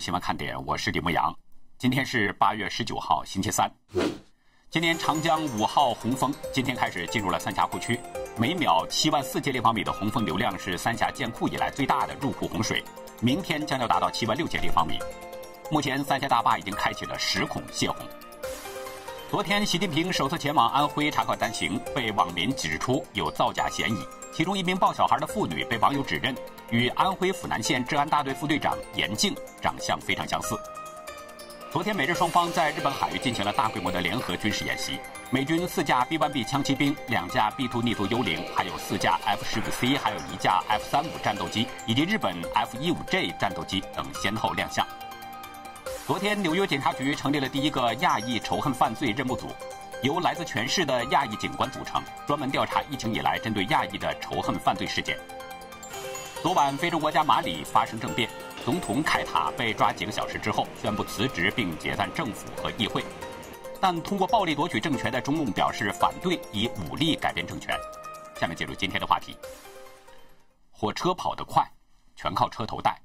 新闻看点，我是李牧阳。今天是八月十九号，星期三。今年长江五号洪峰今天开始进入了三峡库区，每秒七万四千立方米的洪峰流量是三峡建库以来最大的入库洪水，明天将要达到七万六千立方米。目前三峡大坝已经开启了十孔泄洪。昨天，习近平首次前往安徽查考单行，被网民指出有造假嫌疑。其中一名抱小孩的妇女被网友指认与安徽阜南县治安大队副队长严静长相非常相似。昨天，美日双方在日本海域进行了大规模的联合军事演习，美军四架 B-1B 枪骑兵、两架 B-2 逆速幽灵，还有四架 F-15C，还有一架 F-35 战斗机以及日本 F-15J 战斗机等先后亮相。昨天，纽约警察局成立了第一个亚裔仇恨犯罪任务组，由来自全市的亚裔警官组成，专门调查疫情以来针对亚裔的仇恨犯罪事件。昨晚，非洲国家马里发生政变，总统凯塔被抓几个小时之后宣布辞职并解散政府和议会，但通过暴力夺取政权的中共表示反对以武力改变政权。下面进入今天的话题：火车跑得快，全靠车头带。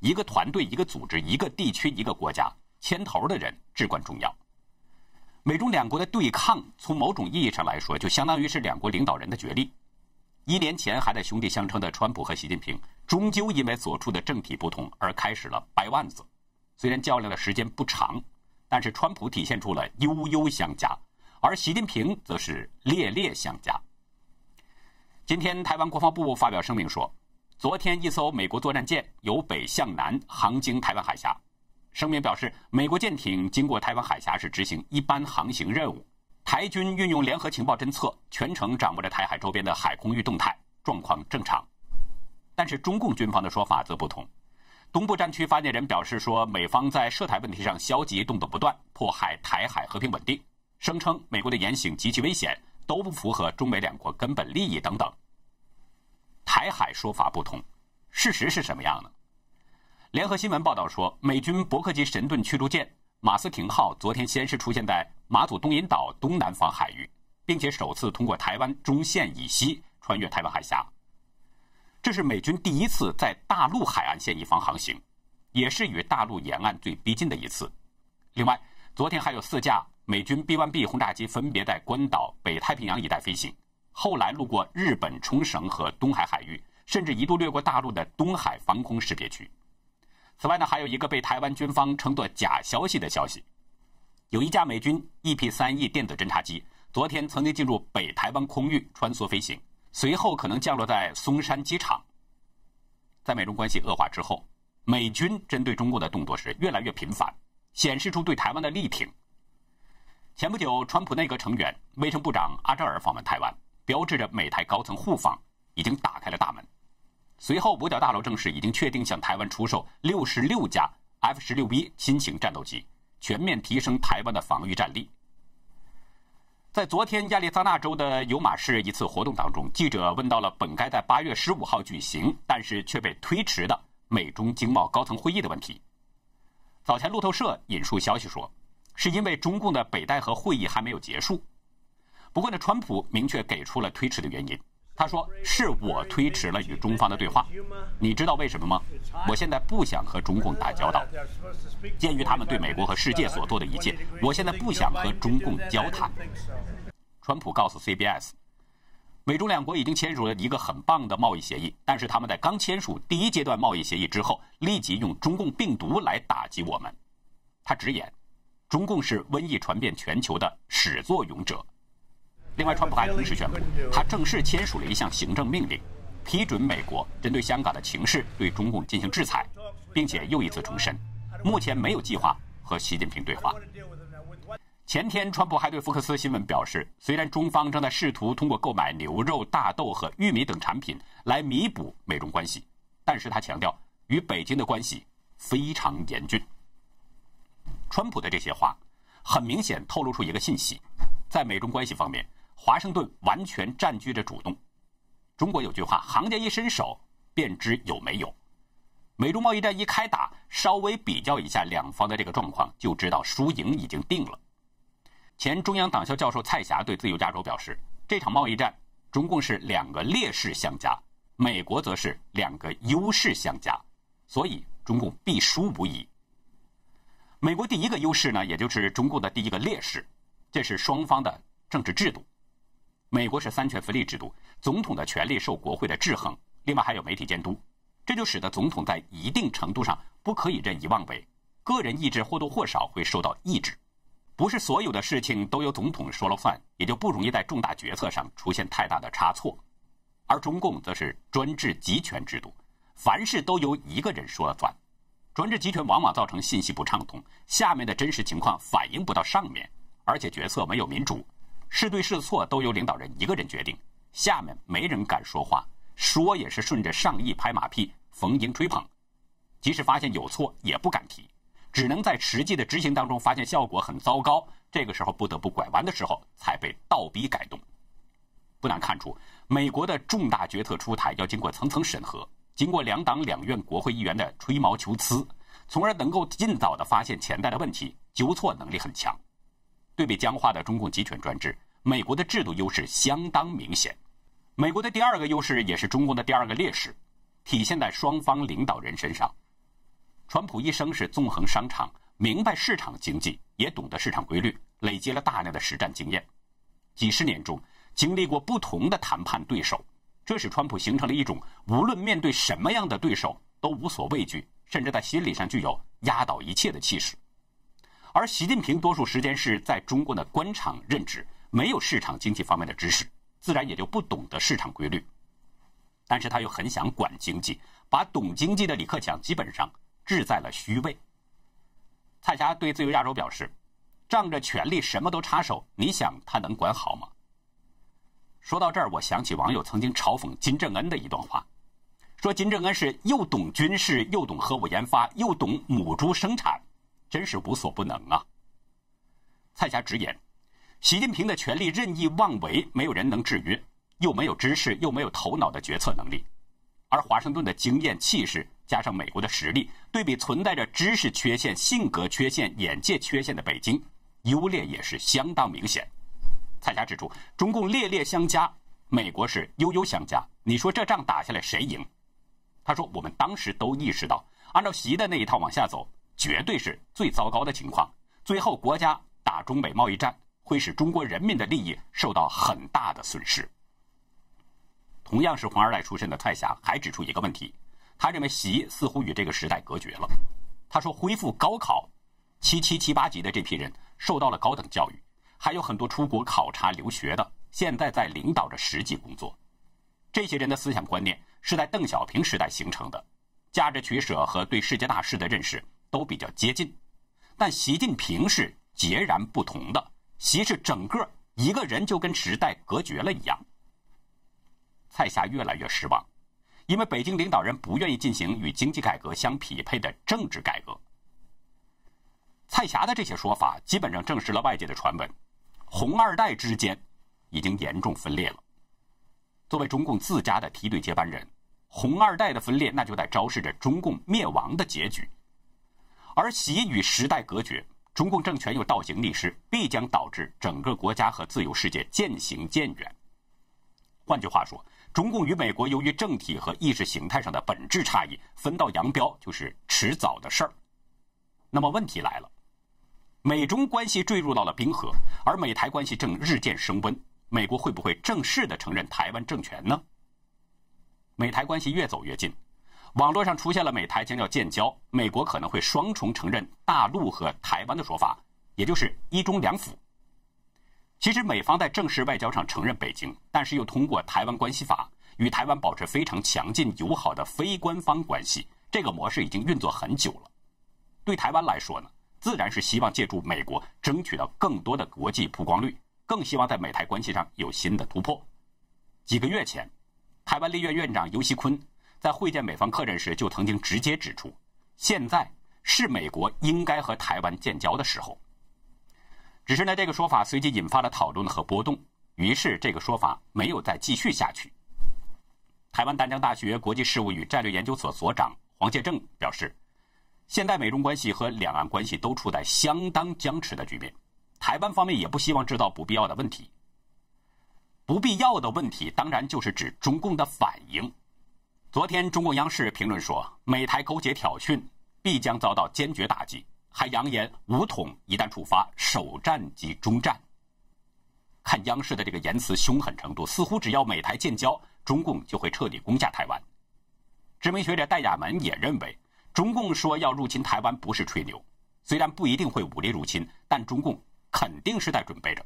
一个团队、一个组织、一个地区、一个国家牵头的人至关重要。美中两国的对抗，从某种意义上来说，就相当于是两国领导人的角力。一年前还在兄弟相称的川普和习近平，终究因为所处的政体不同而开始了掰腕子。虽然较量的时间不长，但是川普体现出了悠悠相加，而习近平则是烈烈相加。今天，台湾国防部发表声明说。昨天，一艘美国作战舰由北向南航经台湾海峡。声明表示，美国舰艇经过台湾海峡是执行一般航行任务。台军运用联合情报侦测，全程掌握着台海周边的海空域动态，状况正常。但是，中共军方的说法则不同。东部战区发言人表示说，美方在涉台问题上消极动作不断，迫害台海和平稳定，声称美国的言行极其危险，都不符合中美两国根本利益等等。台海说法不同，事实是什么样呢？联合新闻报道说，美军伯克级神盾驱逐舰马斯廷号昨天先是出现在马祖东引岛东南方海域，并且首次通过台湾中线以西穿越台湾海峡。这是美军第一次在大陆海岸线一方航行，也是与大陆沿岸最逼近的一次。另外，昨天还有四架美军 B-1B 轰炸机分别在关岛、北太平洋一带飞行。后来路过日本冲绳和东海海域，甚至一度掠过大陆的东海防空识别区。此外呢，还有一个被台湾军方称作假消息的消息：有一架美军 EP-3E 电子侦察机昨天曾经进入北台湾空域穿梭飞行，随后可能降落在松山机场。在美中关系恶化之后，美军针对中国的动作是越来越频繁，显示出对台湾的力挺。前不久，川普内阁成员卫生部长阿扎尔访问台湾。标志着美台高层互访已经打开了大门。随后，五角大楼正式已经确定向台湾出售六十六架 F 十六 B 新型战斗机，全面提升台湾的防御战力。在昨天亚利桑那州的尤马市一次活动当中，记者问到了本该在八月十五号举行，但是却被推迟的美中经贸高层会议的问题。早前路透社引述消息说，是因为中共的北戴河会议还没有结束。不过呢，川普明确给出了推迟的原因。他说：“是我推迟了与中方的对话。你知道为什么吗？我现在不想和中共打交道。鉴于他们对美国和世界所做的一切，我现在不想和中共交谈。”川普告诉 CBS，美中两国已经签署了一个很棒的贸易协议，但是他们在刚签署第一阶段贸易协议之后，立即用中共病毒来打击我们。他直言，中共是瘟疫传遍全球的始作俑者。另外，川普还同时宣布，他正式签署了一项行政命令，批准美国针对香港的情势对中共进行制裁，并且又一次重申，目前没有计划和习近平对话。前天，川普还对福克斯新闻表示，虽然中方正在试图通过购买牛肉、大豆和玉米等产品来弥补美中关系，但是他强调与北京的关系非常严峻。川普的这些话，很明显透露出一个信息，在美中关系方面。华盛顿完全占据着主动。中国有句话：“行家一伸手，便知有没有。”美中贸易战一开打，稍微比较一下两方的这个状况，就知道输赢已经定了。前中央党校教授蔡霞对自由亚洲表示：“这场贸易战，中共是两个劣势相加，美国则是两个优势相加，所以中共必输无疑，美国第一个优势呢，也就是中共的第一个劣势，这是双方的政治制度。美国是三权分立制度，总统的权力受国会的制衡，另外还有媒体监督，这就使得总统在一定程度上不可以任意妄为，个人意志或多或少会受到抑制。不是所有的事情都由总统说了算，也就不容易在重大决策上出现太大的差错。而中共则是专制集权制度，凡事都由一个人说了算。专制集权往往造成信息不畅通，下面的真实情况反映不到上面，而且决策没有民主，是对是错都由领导人一个人决定，下面没人敢说话，说也是顺着上意拍马屁，逢迎吹捧，即使发现有错也不敢提。只能在实际的执行当中发现效果很糟糕，这个时候不得不拐弯的时候，才被倒逼改动。不难看出，美国的重大决策出台要经过层层审核，经过两党两院国会议员的吹毛求疵，从而能够尽早的发现潜在的问题，纠错能力很强。对比僵化的中共集权专制，美国的制度优势相当明显。美国的第二个优势也是中共的第二个劣势，体现在双方领导人身上。川普一生是纵横商场，明白市场经济，也懂得市场规律，累积了大量的实战经验。几十年中，经历过不同的谈判对手，这使川普形成了一种无论面对什么样的对手都无所畏惧，甚至在心理上具有压倒一切的气势。而习近平多数时间是在中国的官场任职，没有市场经济方面的知识，自然也就不懂得市场规律。但是他又很想管经济，把懂经济的李克强基本上。志在了虚位。蔡霞对自由亚洲表示：“仗着权力什么都插手，你想他能管好吗？”说到这儿，我想起网友曾经嘲讽金正恩的一段话，说金正恩是又懂军事，又懂核武研发，又懂母猪生产，真是无所不能啊。蔡霞直言：“习近平的权力任意妄为，没有人能制约，又没有知识，又没有头脑的决策能力，而华盛顿的经验气势。”加上美国的实力，对比存在着知识缺陷、性格缺陷、眼界缺陷的北京，优劣也是相当明显。蔡霞指出，中共劣劣相加，美国是优优相加。你说这仗打下来谁赢？他说，我们当时都意识到，按照习的那一套往下走，绝对是最糟糕的情况。最后国家打中美贸易战，会使中国人民的利益受到很大的损失。同样是黄二代出身的蔡霞还指出一个问题。他认为习似乎与这个时代隔绝了。他说：“恢复高考，七七七八级的这批人受到了高等教育，还有很多出国考察留学的，现在在领导着实际工作。这些人的思想观念是在邓小平时代形成的，价值取舍和对世界大事的认识都比较接近。但习近平是截然不同的，习是整个一个人就跟时代隔绝了一样。”蔡霞越来越失望。因为北京领导人不愿意进行与经济改革相匹配的政治改革，蔡霞的这些说法基本上证实了外界的传闻：红二代之间已经严重分裂了。作为中共自家的梯队接班人，红二代的分裂那就在昭示着中共灭亡的结局。而习与时代隔绝，中共政权又倒行逆施，必将导致整个国家和自由世界渐行渐远。换句话说。中共与美国由于政体和意识形态上的本质差异，分道扬镳就是迟早的事儿。那么问题来了，美中关系坠入到了冰河，而美台关系正日渐升温，美国会不会正式的承认台湾政权呢？美台关系越走越近，网络上出现了美台将要建交，美国可能会双重承认大陆和台湾的说法，也就是一中两府。其实，美方在正式外交上承认北京，但是又通过《台湾关系法》与台湾保持非常强劲友好的非官方关系，这个模式已经运作很久了。对台湾来说呢，自然是希望借助美国争取到更多的国际曝光率，更希望在美台关系上有新的突破。几个月前，台湾立院院长游锡坤在会见美方客人时就曾经直接指出，现在是美国应该和台湾建交的时候。只是呢，这个说法随即引发了讨论和波动，于是这个说法没有再继续下去。台湾淡江大学国际事务与战略研究所所长黄介正表示，现在美中关系和两岸关系都处在相当僵持的局面，台湾方面也不希望制造不必要的问题。不必要的问题，当然就是指中共的反应。昨天，中共央视评论说，美台勾结挑衅必将遭到坚决打击。还扬言武统一旦触发，首战即终战。看央视的这个言辞凶狠程度，似乎只要美台建交，中共就会彻底攻下台湾。知名学者戴亚门也认为，中共说要入侵台湾不是吹牛，虽然不一定会武力入侵，但中共肯定是在准备着。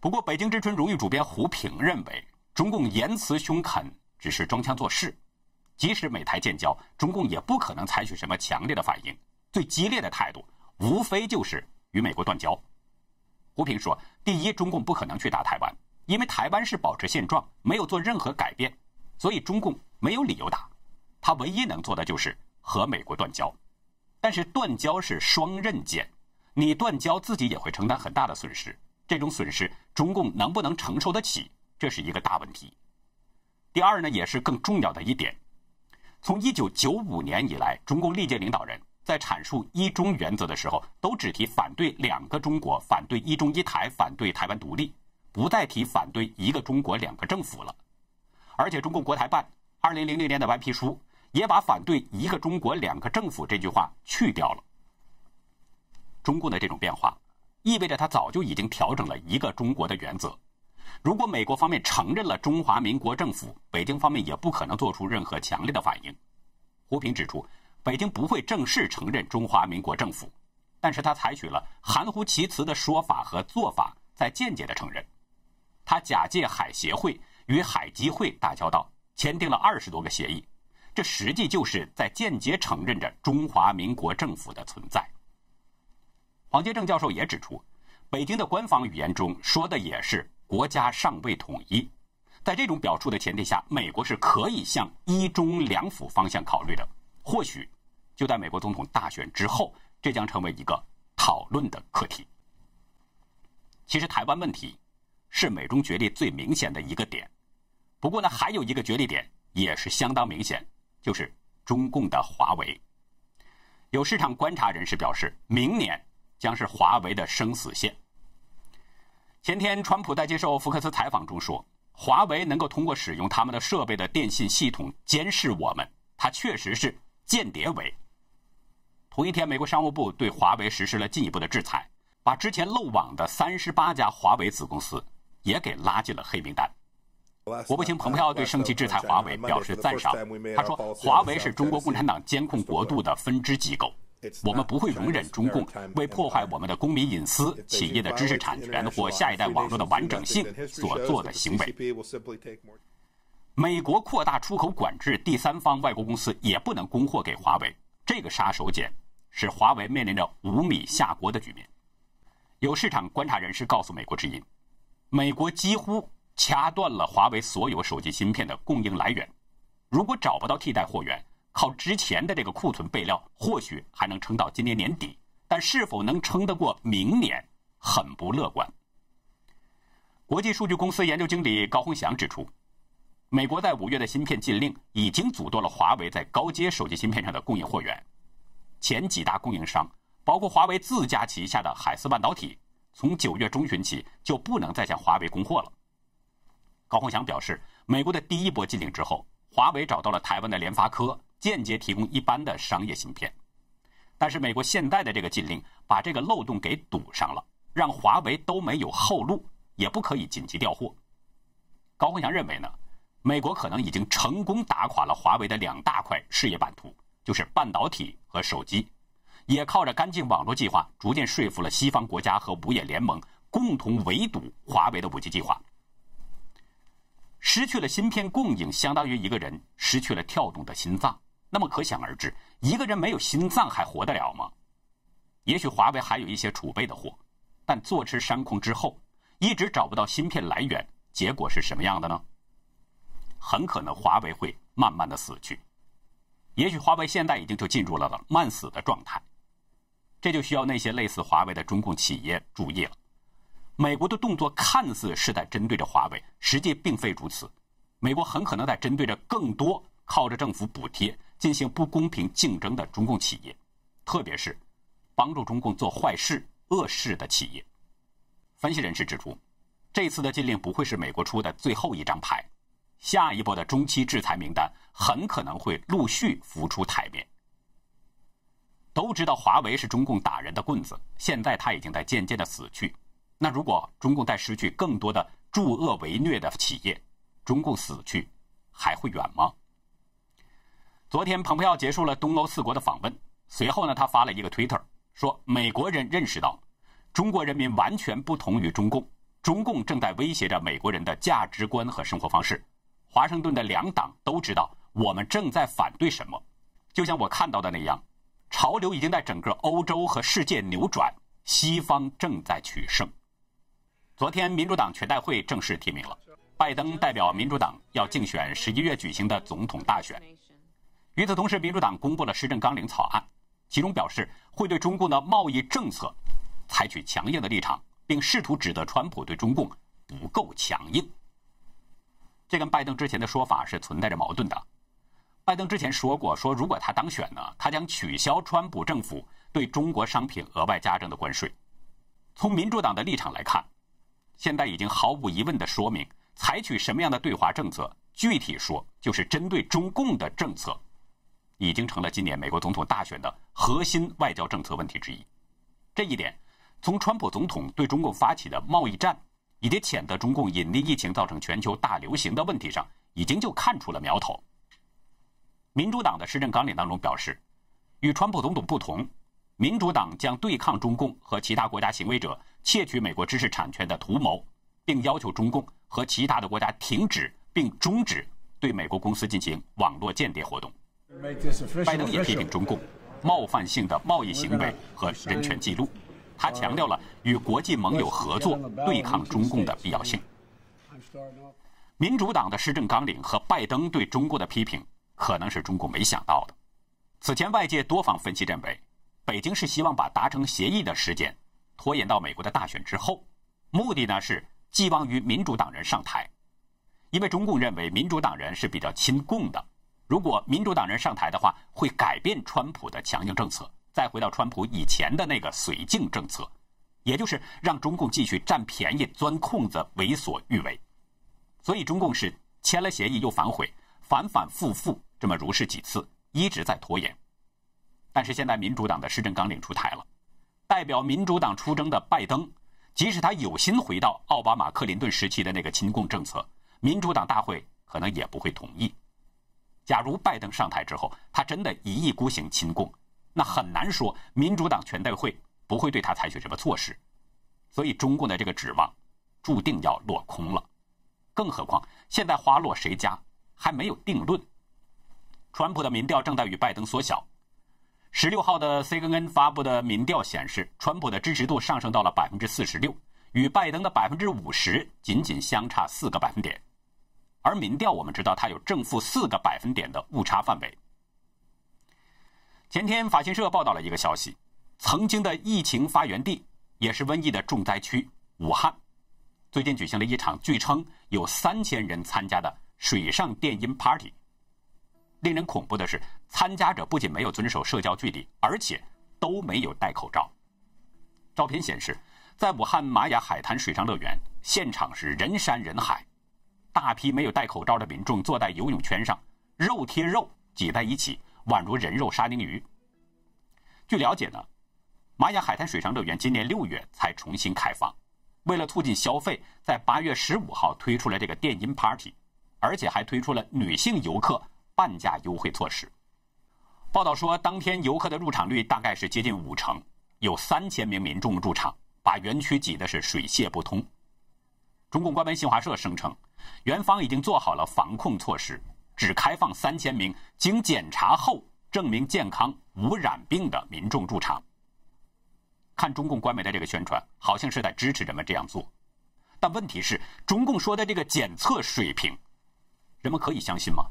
不过，北京之春荣誉主编胡平认为，中共言辞凶狠只是装腔作势，即使美台建交，中共也不可能采取什么强烈的反应，最激烈的态度无非就是与美国断交。胡平说：“第一，中共不可能去打台湾，因为台湾是保持现状，没有做任何改变，所以中共没有理由打。他唯一能做的就是和美国断交。但是断交是双刃剑，你断交自己也会承担很大的损失，这种损失中共能不能承受得起，这是一个大问题。第二呢，也是更重要的一点，从一九九五年以来，中共历届领导人。”在阐述一中原则的时候，都只提反对两个中国、反对一中一台、反对台湾独立，不再提反对一个中国两个政府了。而且，中共国台办二零零零年的白皮书也把反对一个中国两个政府这句话去掉了。中共的这种变化，意味着他早就已经调整了一个中国的原则。如果美国方面承认了中华民国政府，北京方面也不可能做出任何强烈的反应。胡平指出。北京不会正式承认中华民国政府，但是他采取了含糊其辞的说法和做法，在间接的承认。他假借海协会与海基会打交道，签订了二十多个协议，这实际就是在间接承认着中华民国政府的存在。黄杰正教授也指出，北京的官方语言中说的也是国家尚未统一，在这种表述的前提下，美国是可以向一中两府方向考虑的。或许就在美国总统大选之后，这将成为一个讨论的课题。其实，台湾问题是美中角力最明显的一个点。不过呢，还有一个角力点也是相当明显，就是中共的华为。有市场观察人士表示，明年将是华为的生死线。前天，川普在接受福克斯采访中说，华为能够通过使用他们的设备的电信系统监视我们，它确实是。间谍为。同一天，美国商务部对华为实施了进一步的制裁，把之前漏网的三十八家华为子公司也给拉进了黑名单。国务卿蓬佩奥对升级制裁华为表示赞赏，他说：“华为是中国共产党监控国度的分支机构，我们不会容忍中共为破坏我们的公民隐私、企业的知识产权或下一代网络的完整性所做的行为。”美国扩大出口管制，第三方外国公司也不能供货给华为。这个杀手锏使华为面临着无米下锅的局面。有市场观察人士告诉美国之音，美国几乎掐断了华为所有手机芯片的供应来源。如果找不到替代货源，靠之前的这个库存备料，或许还能撑到今年年底，但是否能撑得过明年，很不乐观。国际数据公司研究经理高鸿祥指出。美国在五月的芯片禁令已经阻断了华为在高阶手机芯片上的供应货源，前几大供应商，包括华为自家旗下的海思半导体，从九月中旬起就不能再向华为供货了。高鸿祥表示，美国的第一波禁令之后，华为找到了台湾的联发科，间接提供一般的商业芯片，但是美国现在的这个禁令把这个漏洞给堵上了，让华为都没有后路，也不可以紧急调货。高鸿祥认为呢？美国可能已经成功打垮了华为的两大块事业版图，就是半导体和手机，也靠着干净网络计划，逐渐说服了西方国家和五眼联盟共同围堵华为的五 G 计划。失去了芯片供应，相当于一个人失去了跳动的心脏。那么可想而知，一个人没有心脏还活得了吗？也许华为还有一些储备的货，但坐吃山空之后，一直找不到芯片来源，结果是什么样的呢？很可能华为会慢慢的死去，也许华为现在已经就进入了慢死的状态，这就需要那些类似华为的中共企业注意了。美国的动作看似是在针对着华为，实际并非如此。美国很可能在针对着更多靠着政府补贴进行不公平竞争的中共企业，特别是帮助中共做坏事恶事的企业。分析人士指出，这次的禁令不会是美国出的最后一张牌。下一波的中期制裁名单很可能会陆续浮出台面。都知道华为是中共打人的棍子，现在它已经在渐渐的死去。那如果中共再失去更多的助恶为虐的企业，中共死去还会远吗？昨天，蓬佩奥结束了东欧四国的访问，随后呢，他发了一个推特，说美国人认识到中国人民完全不同于中共，中共正在威胁着美国人的价值观和生活方式。华盛顿的两党都知道我们正在反对什么，就像我看到的那样，潮流已经在整个欧洲和世界扭转，西方正在取胜。昨天，民主党全代会正式提名了拜登，代表民主党要竞选十一月举行的总统大选。与此同时，民主党公布了施政纲领草案，其中表示会对中共的贸易政策采取强硬的立场，并试图指责川普对中共不够强硬。这跟拜登之前的说法是存在着矛盾的。拜登之前说过，说如果他当选呢，他将取消川普政府对中国商品额外加征的关税。从民主党的立场来看，现在已经毫无疑问的说明，采取什么样的对华政策，具体说就是针对中共的政策，已经成了今年美国总统大选的核心外交政策问题之一。这一点，从川普总统对中共发起的贸易战。以及谴责中共隐匿疫情造成全球大流行的问题上，已经就看出了苗头。民主党的施政纲领当中表示，与川普总统不同，民主党将对抗中共和其他国家行为者窃取美国知识产权的图谋，并要求中共和其他的国家停止并终止对美国公司进行网络间谍活动。拜登也批评中共冒犯性的贸易行为和人权记录。他强调了与国际盟友合作对抗中共的必要性。民主党的施政纲领和拜登对中国的批评，可能是中共没想到的。此前，外界多方分析认为，北京是希望把达成协议的时间拖延到美国的大选之后，目的呢是寄望于民主党人上台，因为中共认为民主党人是比较亲共的，如果民主党人上台的话，会改变川普的强硬政策。再回到川普以前的那个绥靖政策，也就是让中共继续占便宜、钻空子、为所欲为。所以中共是签了协议又反悔，反反复复这么如是几次，一直在拖延。但是现在民主党的施政纲领出台了，代表民主党出征的拜登，即使他有心回到奥巴马、克林顿时期的那个亲共政策，民主党大会可能也不会同意。假如拜登上台之后，他真的一意孤行亲共。那很难说，民主党全代会不会对他采取什么措施，所以中共的这个指望注定要落空了。更何况现在花落谁家还没有定论。川普的民调正在与拜登缩小。十六号的 CNN 发布的民调显示，川普的支持度上升到了百分之四十六，与拜登的百分之五十仅仅相差四个百分点。而民调我们知道，它有正负四个百分点的误差范围。前天，法新社报道了一个消息：曾经的疫情发源地，也是瘟疫的重灾区武汉，最近举行了一场据称有三千人参加的水上电音 party。令人恐怖的是，参加者不仅没有遵守社交距离，而且都没有戴口罩。照片显示，在武汉玛雅海滩水上乐园，现场是人山人海，大批没有戴口罩的民众坐在游泳圈上，肉贴肉挤在一起。宛如人肉沙丁鱼。据了解呢，玛雅海滩水上乐园今年六月才重新开放，为了促进消费，在八月十五号推出了这个电音 party，而且还推出了女性游客半价优惠措施。报道说，当天游客的入场率大概是接近五成，有三千名民众入场，把园区挤的是水泄不通。中共官媒新华社声称，园方已经做好了防控措施。只开放三千名经检查后证明健康无染病的民众入场。看中共官媒的这个宣传，好像是在支持人们这样做，但问题是，中共说的这个检测水平，人们可以相信吗？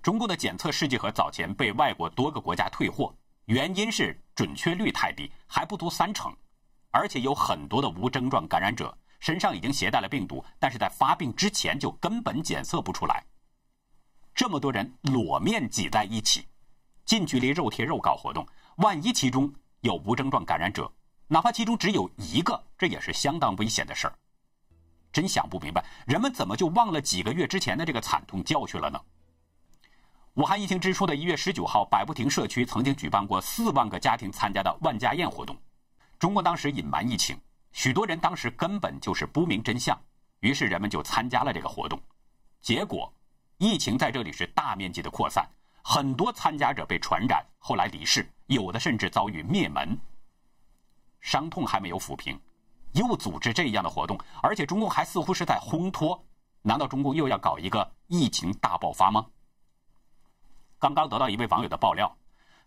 中共的检测试剂盒早前被外国多个国家退货，原因是准确率太低，还不足三成，而且有很多的无症状感染者身上已经携带了病毒，但是在发病之前就根本检测不出来。这么多人裸面挤在一起，近距离肉贴肉搞活动，万一其中有无症状感染者，哪怕其中只有一个，这也是相当危险的事儿。真想不明白，人们怎么就忘了几个月之前的这个惨痛教训了呢？武汉疫情之初的一月十九号，百步亭社区曾经举办过四万个家庭参加的万家宴活动。中国当时隐瞒疫情，许多人当时根本就是不明真相，于是人们就参加了这个活动。结果，疫情在这里是大面积的扩散，很多参加者被传染，后来离世，有的甚至遭遇灭门。伤痛还没有抚平，又组织这样的活动，而且中共还似乎是在烘托，难道中共又要搞一个疫情大爆发吗？刚刚得到一位网友的爆料，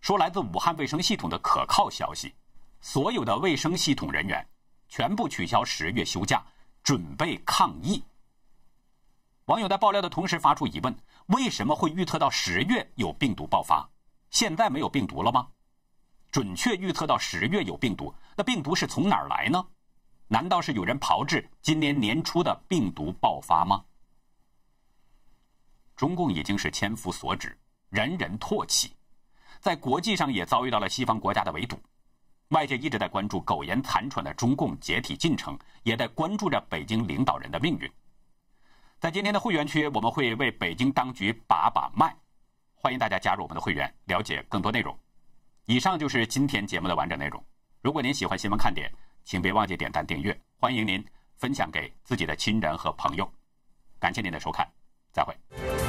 说来自武汉卫生系统的可靠消息，所有的卫生系统人员全部取消十月休假，准备抗疫。网友在爆料的同时发出疑问：为什么会预测到十月有病毒爆发？现在没有病毒了吗？准确预测到十月有病毒，那病毒是从哪儿来呢？难道是有人炮制今年年初的病毒爆发吗？中共已经是千夫所指。人人唾弃，在国际上也遭遇到了西方国家的围堵。外界一直在关注苟延残喘的中共解体进程，也在关注着北京领导人的命运。在今天的会员区，我们会为北京当局把把脉，欢迎大家加入我们的会员，了解更多内容。以上就是今天节目的完整内容。如果您喜欢新闻看点，请别忘记点赞订阅，欢迎您分享给自己的亲人和朋友。感谢您的收看，再会。